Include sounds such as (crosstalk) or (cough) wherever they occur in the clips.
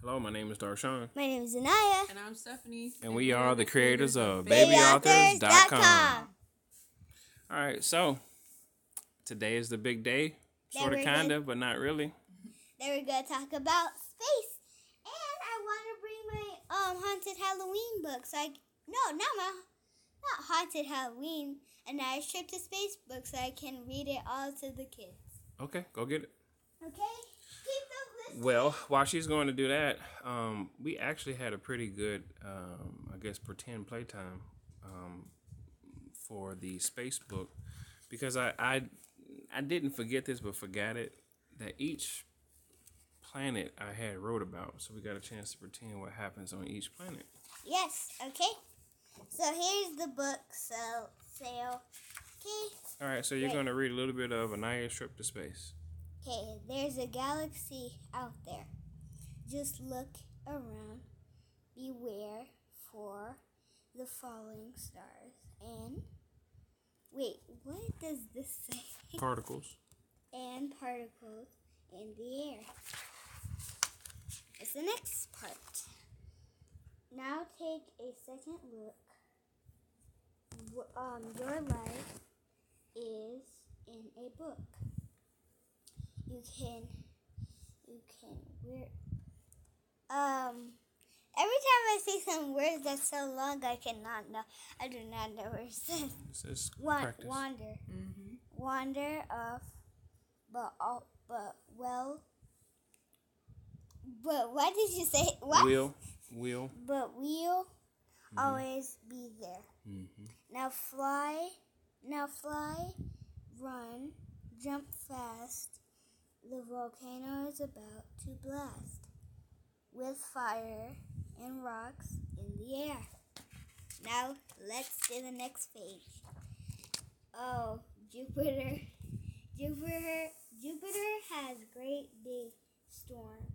Hello, my name is Darshawn, My name is Anaya. And I'm Stephanie. and we are the creators of BabyAuthors.com. BabyAuthors.com. All right, so today is the big day. Sort of, kind of, but not really. Then we're gonna talk about space, and I want to bring my um haunted Halloween books. Like no, not my not haunted Halloween, and I trip to space book so I can read it all to the kids. Okay, go get it. Okay, keep the list. Well, while she's going to do that, um, we actually had a pretty good, um, I guess, pretend playtime um, for the space book because I, I I didn't forget this, but forgot it that each planet I had wrote about, so we got a chance to pretend what happens on each planet. Yes. Okay. So here's the book. So sale. Okay. All right, so you're going to read a little bit of Anaya's trip to space. Okay, there's a galaxy out there. Just look around. Beware for the falling stars. And wait, what does this say? (laughs) Particles. and particles in the air. It's the next part. Now take a second look. Um, your life is in a book. You can, you can wear. Um, every time I see some words that's so long, I cannot know. I do not know what it says. It says (laughs) Wan- practice. wander Mm-hmm. wander off, but all, but well. But what did you say? (laughs) What? Will. Will. But we'll always be there. hmm Now fly, now fly, run, jump fast. The volcano is about to blast with fire and rocks in the air. Now let's do the next page. Oh, Jupiter. (laughs) Jupiter Jupiter has great big storms.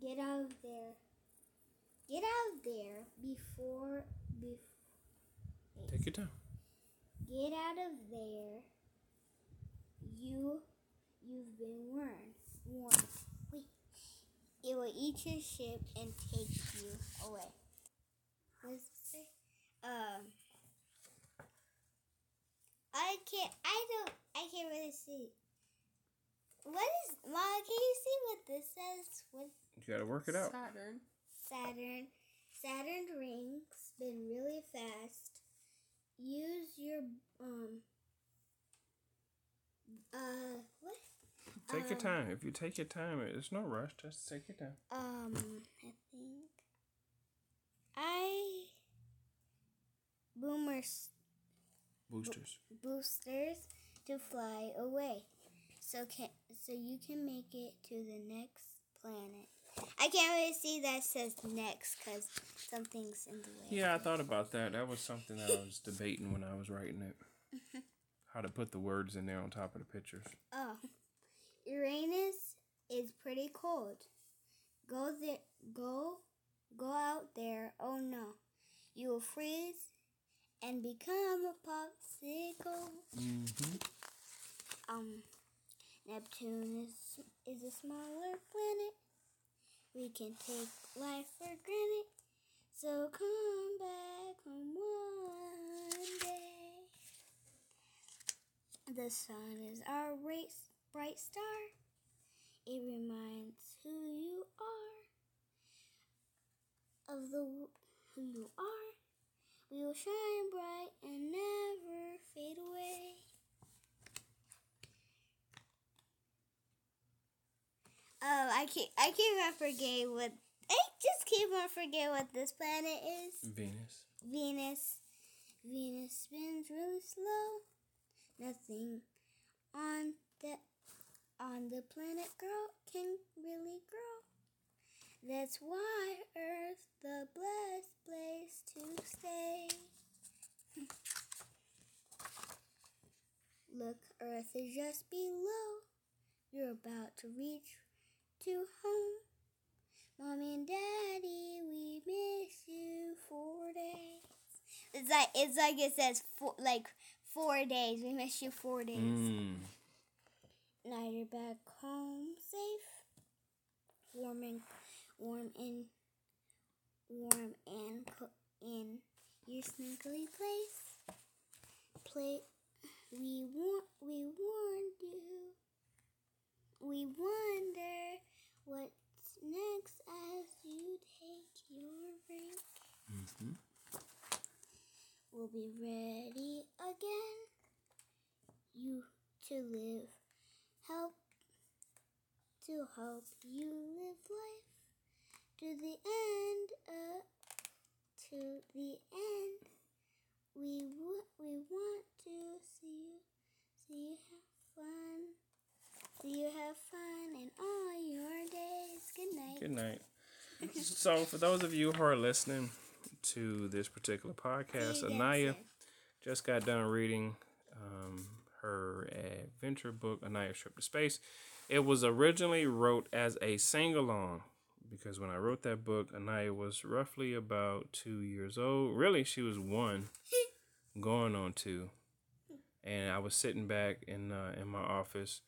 Get out of there. Get out of there before before Take your time. Get out of there. You, you've been warned. Warned. Wait. It will eat your ship and take you away. What does it say? Um. I can't. I don't. I can't really see. What is, Mom? Can you see what this says? What You got to work it out. Saturn. Saturn. Saturn rings spin really fast. Use your um uh what? Take your Um, time. If you take your time, it's no rush. Just take your time. Um I think I boomers Boosters. boosters to fly away. So can so you can make it to the next planet. I can't really see that says next because something's in the way. Yeah, I thought about that. That was something that I was debating when I was writing it. (laughs) How to put the words in there on top of the pictures. Oh, Uranus is pretty cold. Go there, go, go out there. Oh no, you will freeze and become a popsicle. Mm-hmm. Um, Neptune is is a smaller planet. We can take life for granted. So come back home one day. The sun is our bright, bright star. It reminds who you are. Of the who you are. We will shine bright and never fade away. Oh, I keep I keep on forgetting what I just keep on forgetting what this planet is. Venus. Venus. Venus spins really slow. Nothing on the on the planet girl can really grow. That's why Earth the blessed place to stay. (laughs) Look, Earth is just below. You're about to reach to home. Mommy and Daddy, we miss you four days. It's like it's like it says four, like four days. We miss you four days. Mm. Now you're back home safe. warm and warm and warm and in your snuggly place. Play. We want. We warned you. We wonder what's next as you take your break. Mm-hmm. We'll be ready again. You to live, help to help you live life to the end. Uh, to the end. We w- we want to see you, see you have fun, see you have fun in all your days. Good night. Good night. so, for those of you who are listening to this particular podcast, Anaya just got done reading um, her adventure book, A Anaya's Trip to Space. It was originally wrote as a sing along because when I wrote that book, Anaya was roughly about two years old. Really, she was one, (laughs) going on two. And I was sitting back in uh, in my office,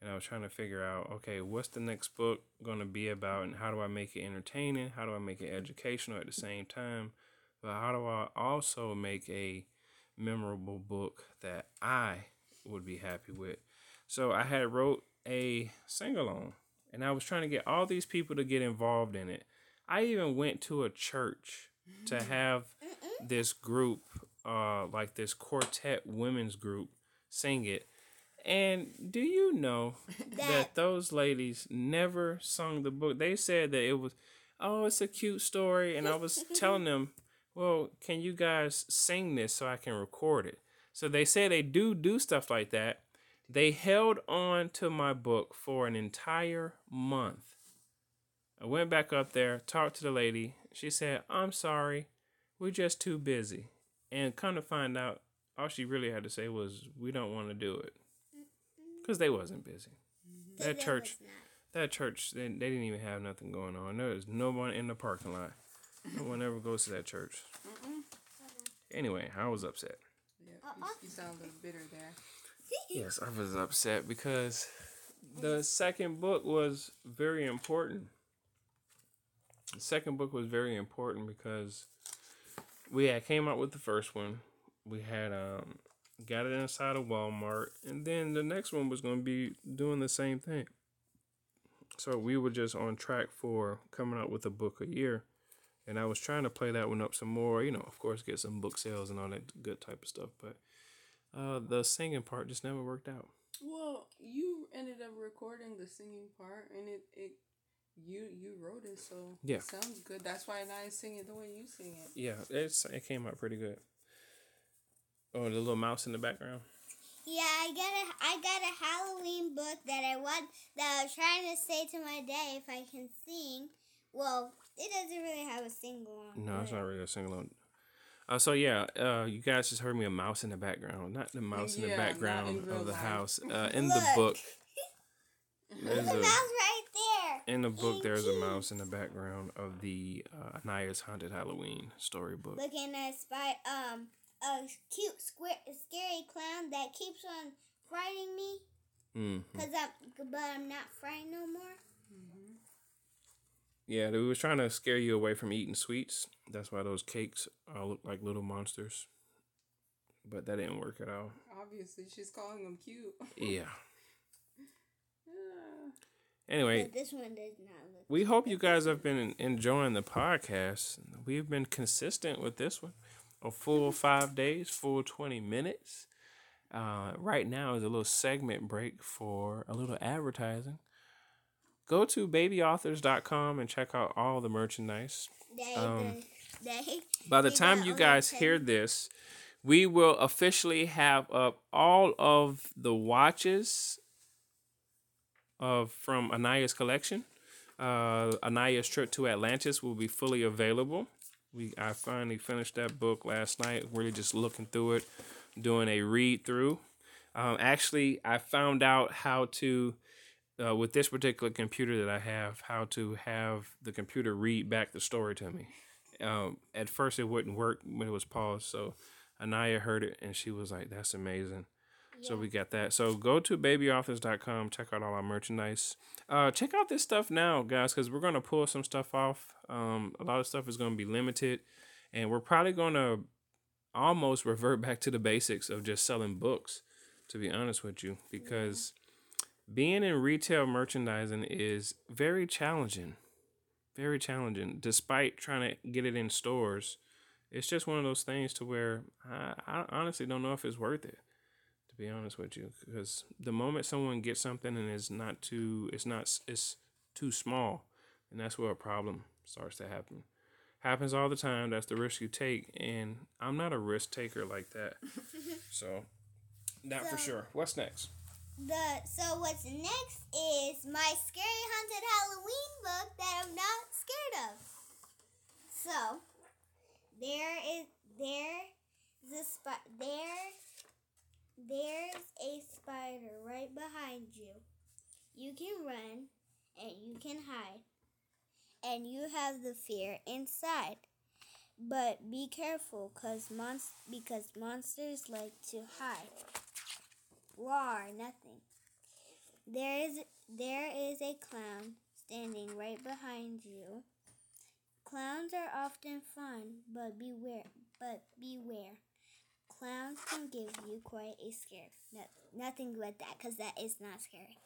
and I was trying to figure out, okay, what's the next book going to be about, and how do I make it entertaining? How do I make it educational at the same time? But how do I also make a memorable book that I would be happy with? So I had wrote a sing along, and I was trying to get all these people to get involved in it. I even went to a church to have this group, uh, like this quartet women's group, sing it. And do you know (laughs) that, That- those ladies never sung the book? They said that it was, oh, it's a cute story. And I was (laughs) telling them, well, can you guys sing this so I can record it? So they say they do do stuff like that. They held on to my book for an entire month. I went back up there, talked to the lady. She said, I'm sorry, we're just too busy. And come to find out, all she really had to say was, we don't want to do it. Because they wasn't busy. But That church, that church, they, they didn't even have nothing going on. There was no one in the parking lot. No one ever goes to that church. Anyway, I was upset. Yeah, you, you sound a little bitter there. Yes, I was upset because the second book was very important. The second book was very important because we had came out with the first one. We had um got it inside of Walmart, and then the next one was going to be doing the same thing. So we were just on track for coming out with a book a year. And I was trying to play that one up some more, you know, of course, get some book sales and all that good type of stuff. But uh, the singing part just never worked out. Well, you ended up recording the singing part, and it, it you you wrote it, so Yeah. it sounds good. That's why I sing it the way you sing it. Yeah, it's it came out pretty good. Oh, the little mouse in the background. Yeah, I got a I got a Halloween book that I want that I was trying to say to my dad if I can sing. Well, it doesn't really have a single on. No, it's not really a sing along. Uh, so yeah, uh, you guys just heard me a mouse in the background, not the mouse in the Yeah, not background in of the life. house. Uh, (laughs) in the book, (laughs) there's The a, mouse right there. in the book Thank there's a mouse in the background of the uh, Anaya's Haunted Halloween storybook. Looking at spy um a cute square scary clown that keeps on frightening me Mm. cuz I'm but I'm not frightened no more. Yeah, they was trying to scare you away from eating sweets. That's why those cakes uh, look like little monsters. But that didn't work at all. Obviously, she's calling them cute. Yeah. Yeah. (sighs) Anyway, But this one does not look. we hope you guys have been enjoying the podcast. We've been consistent with this one. A full (laughs) five days, full 20 minutes. Uh, right now is a little segment break for a little advertising. Go to babyauthors.com and check out all the merchandise. Um, (laughs) By the time you guys hear this, we will officially have up all of the watches of from Anaya's collection. Uh, Anaya's trip to Atlantis will be fully available. We I finally finished that book last night. Really just looking through it, doing a read through. Um, actually, I found out how to uh, with this particular computer that I have, how to have the computer read back the story to me. Um, at first, it wouldn't work when it was paused. So Anaya heard it and she was like, "That's amazing." So we got that. So go to babyauthors.com, check out all our merchandise. Uh, check out this stuff now, guys, because we're gonna pull some stuff off. Um, a lot of stuff is gonna be limited, and we're probably gonna almost revert (laughs) back to the basics of just selling books. To be honest with you, because being in retail merchandising is very challenging, very challenging. Despite trying to get it in stores, it's just one of those things to where I, I honestly don't know if it's worth it to be honest with you because the moment someone gets something and it's not too it's not it's too small and that's where a problem starts to happen. Happens all the time that's the risk you take and i'm not a risk taker like that. (laughs) So not for sure. What's next The so what's next is my scary haunted Halloween book that I'm not scared of. So there is there is a spi- there there's a spider right behind you. You can run and you can hide. And you have the fear inside. But be careful cuz monst- because monsters like to hide roar, nothing. There is there is a clown standing right behind you. Clowns are often fun, but beware, but beware. Clowns can give you quite a scare. No, nothing but that, because that is not scary.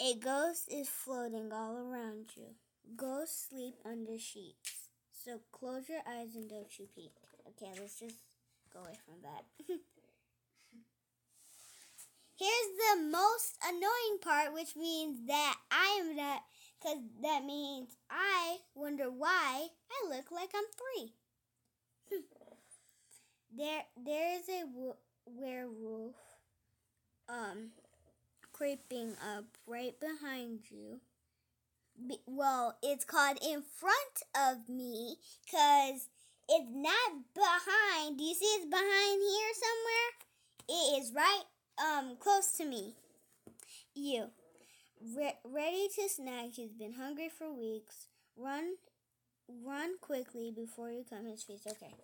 A ghost is floating all around you. Ghosts sleep under sheets. So close your eyes and don't you peek. Okay, let's just go away from that. (laughs) Here's the most annoying part, which means that I am not, because that means I wonder why I look like I'm three. (laughs) there, there's a werewolf, um, creeping up right behind you. Be- well, it's called in front of me, cause it's not behind. Do you see it's behind here somewhere? It is right um close to me. You Re- ready to snack. He's been hungry for weeks. Run, run quickly before you come his face. Okay.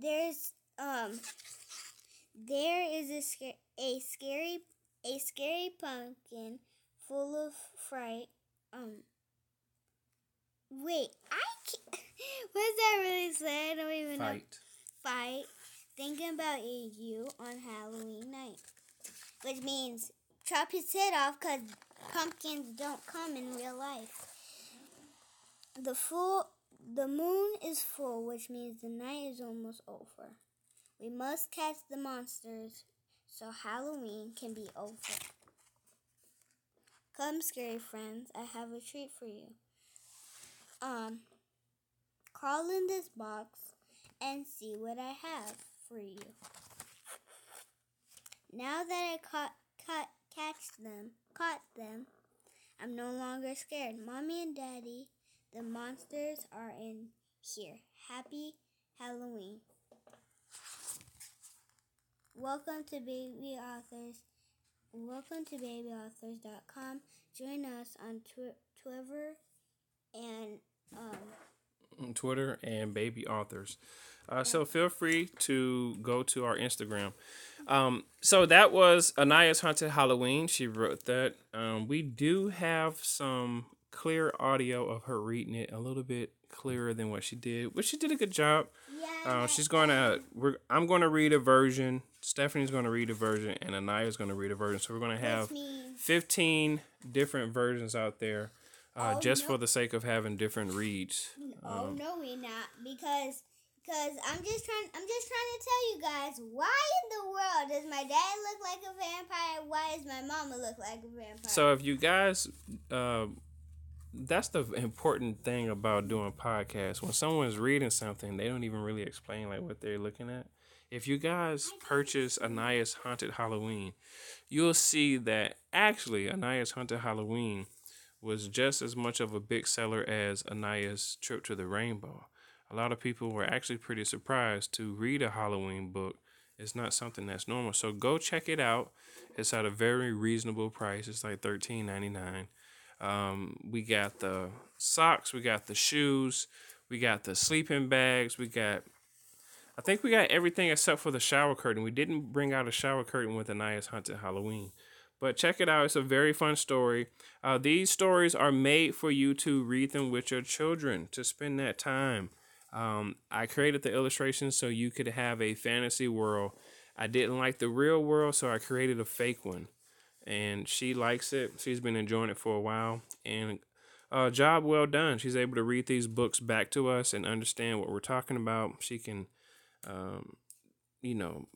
There's um. There is a sca- a scary a scary pumpkin full of fright. Um. Wait, I can't, (laughs) what does that really say? I don't even know fight fight thinking about you on Halloween night. Which means chop his head off because pumpkins don't come in real life. The full the moon is full, which means the night is almost over. We must catch the monsters so Halloween can be over. Come, scary friends, I have a treat for you. Um, crawl in this box and see what I have for you. Now that I caught, caught catch them, caught them, I'm no longer scared. Mommy and Daddy, the monsters are in here. Happy Halloween. Welcome to Baby Authors. Welcome to babyauthors.com. Join us on tw- Twitter and um, on Twitter and Baby Authors. Uh, so feel free to go to our Instagram. Um, so that was Anaya's Haunted Halloween. She wrote that. Um, we do have some clear audio of her reading it a little bit clearer than what she did, which she did a good job. Uh, she's gonna. We're, I'm gonna read a version. Stephanie's gonna read a version, and Anaya's gonna read a version. So we're gonna have 15 different versions out there, uh, Oh, just no. for the sake of having different reads. Oh no, we not because because I'm just trying I'm just trying to tell you guys why in the world does my dad look like a vampire? Why does my mama look like a vampire? So if you guys, uh, that's the important thing about doing podcasts. When someone's reading something, they don't even really explain like what they're looking at. If you guys purchase Anaya's Haunted Halloween, you'll see that actually Anaya's Haunted Halloween was just as much of a big seller as Anaya's Trip to the Rainbow. A lot of people were actually pretty surprised to read a Halloween book. It's not something that's normal. So go check it out. It's at a very reasonable price. It's like thirteen ninety nine. Um, we got the socks, we got the shoes, we got the sleeping bags, we got I think we got everything except for the shower curtain. We didn't bring out a shower curtain with Anaya's Haunted Halloween. But check it out. It's a very fun story. Uh, these stories are made for you to read them with your children, to spend that time. Um, I created the illustrations so you could have a fantasy world. I didn't like the real world, so I created a fake one. And she likes it. She's been enjoying it for a while. And uh, job well done. She's able to read these books back to us and understand what we're talking about. She can, um, you know,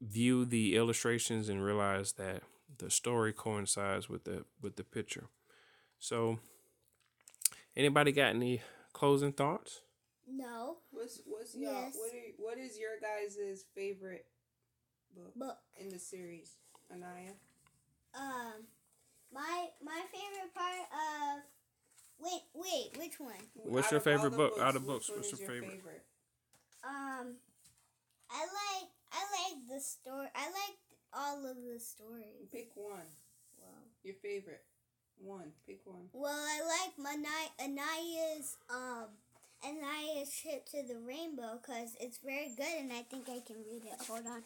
view the illustrations and realize that the story coincides with the with the picture. So, anybody got any closing thoughts? No What's what's y'all? Yes. What are what is your guys' favorite book book. in the series, Anaya? Um, my my favorite part of wait wait which one? What's Out your favorite the book? Out of books, what's is your favorite? Um, I like I like the story. I like all of the stories. Pick one. Well, Your favorite one. Pick one. well, I like Manai Anaya's um Anaya's trip to the rainbow because it's very good and I think I can read it. Hold on.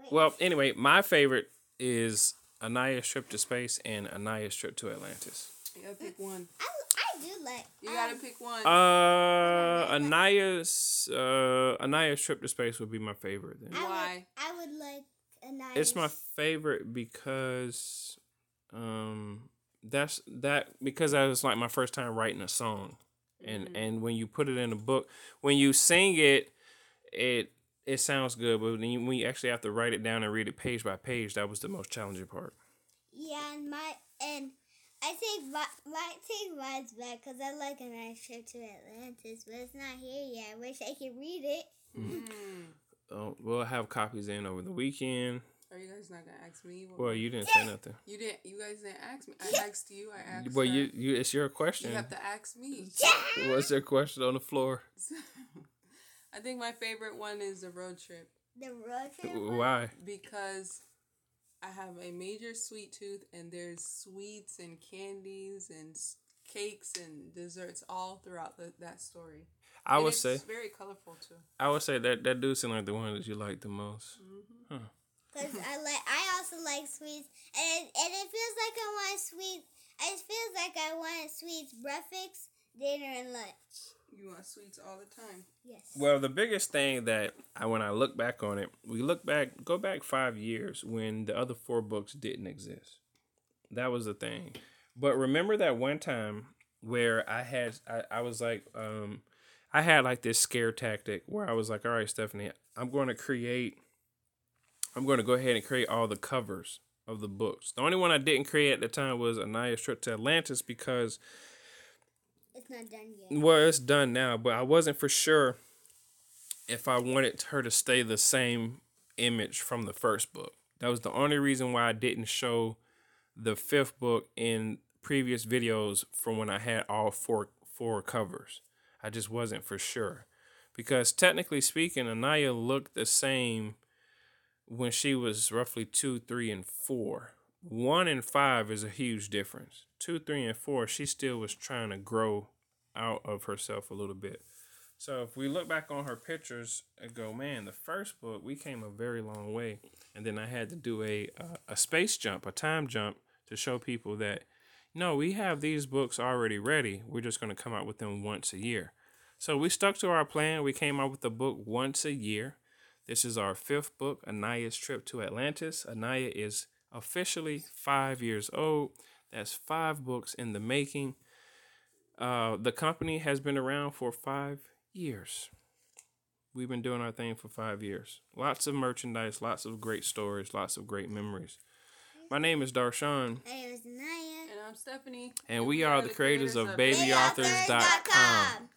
Wait. Well, anyway, my favorite is Anaya's trip to space and Anaya's trip to Atlantis. You gotta pick one. I, I do like. You gotta um, pick one. Uh, Anaya's uh Anaya's trip to space would be my favorite. Then. I Why? Would, I would like Anaya's. It's my favorite because um that's that because that was like my first time writing a song. And Mm-hmm. and when you put it in a book, when you sing it, it it sounds good, but when you, when you actually have to write it down and read it page by page, that was the most challenging part. Yeah, and my and I take vi- my take vibes back because I like a nice trip to Atlantis, but it's not here yet. I wish I could read it. Mm. Uh, we'll have copies in over the weekend. Are you guys not gonna ask me? What Well, you didn't (laughs) say nothing. you didn't. You guys didn't ask me. I asked you. I asked. Well, her. you you it's your question. You have to ask me. What's your question on the floor? (laughs) I think my favorite one is the road trip The road trip. one? Why? because I have a major sweet tooth and there's sweets and candies and cakes and desserts all throughout the, that story. I And would it's say very colorful too. I would say that that do seem like the one that you like the most. Mm-hmm. Cause I like, I also like sweets, and and it feels like I want sweets. It feels like I want sweets, breakfast, dinner, and lunch. You want sweets all the time. Yes. Well, the biggest thing that I when I look back on it, we look back, go back five years when the other four books didn't exist. That was the thing. But remember that one time where I had, I, I was like, um, I had like this scare tactic where I was like, all right, Stephanie, I'm going to create, I'm going to go ahead and create all the covers of the books. The only one I didn't create at the time was Anaya's Trip to Atlantis because It's not done yet. well, it's done now, but I wasn't for sure if I wanted her to stay the same image from the first book. That was the only reason why I didn't show the fifth book in previous videos from when I had all four four covers. I just wasn't for sure. Because technically speaking, Anaya looked the same when she was roughly two, three, and four. One and five is a huge difference. Two, three, and four, she still was trying to grow out of herself a little bit. So if we look back on her pictures and go, man, the first book we came a very long way, and then I had to do a uh, a space jump, a time jump, to show people that no, we have these books already ready. We're just going to come out with them once a year. So we stuck to our plan. We came out with the book once a year. This is our fifth book, Anaya's Trip to Atlantis. Anaya is officially five years old. That's five books in the making. Uh, the company has been around for five years. We've been doing our thing for five years. Lots of merchandise, lots of great stories, lots of great memories. My name is Darshan. My name is Naya. And I'm Stephanie. and we are the creators of BabyAuthors.com. BabyAuthors.com.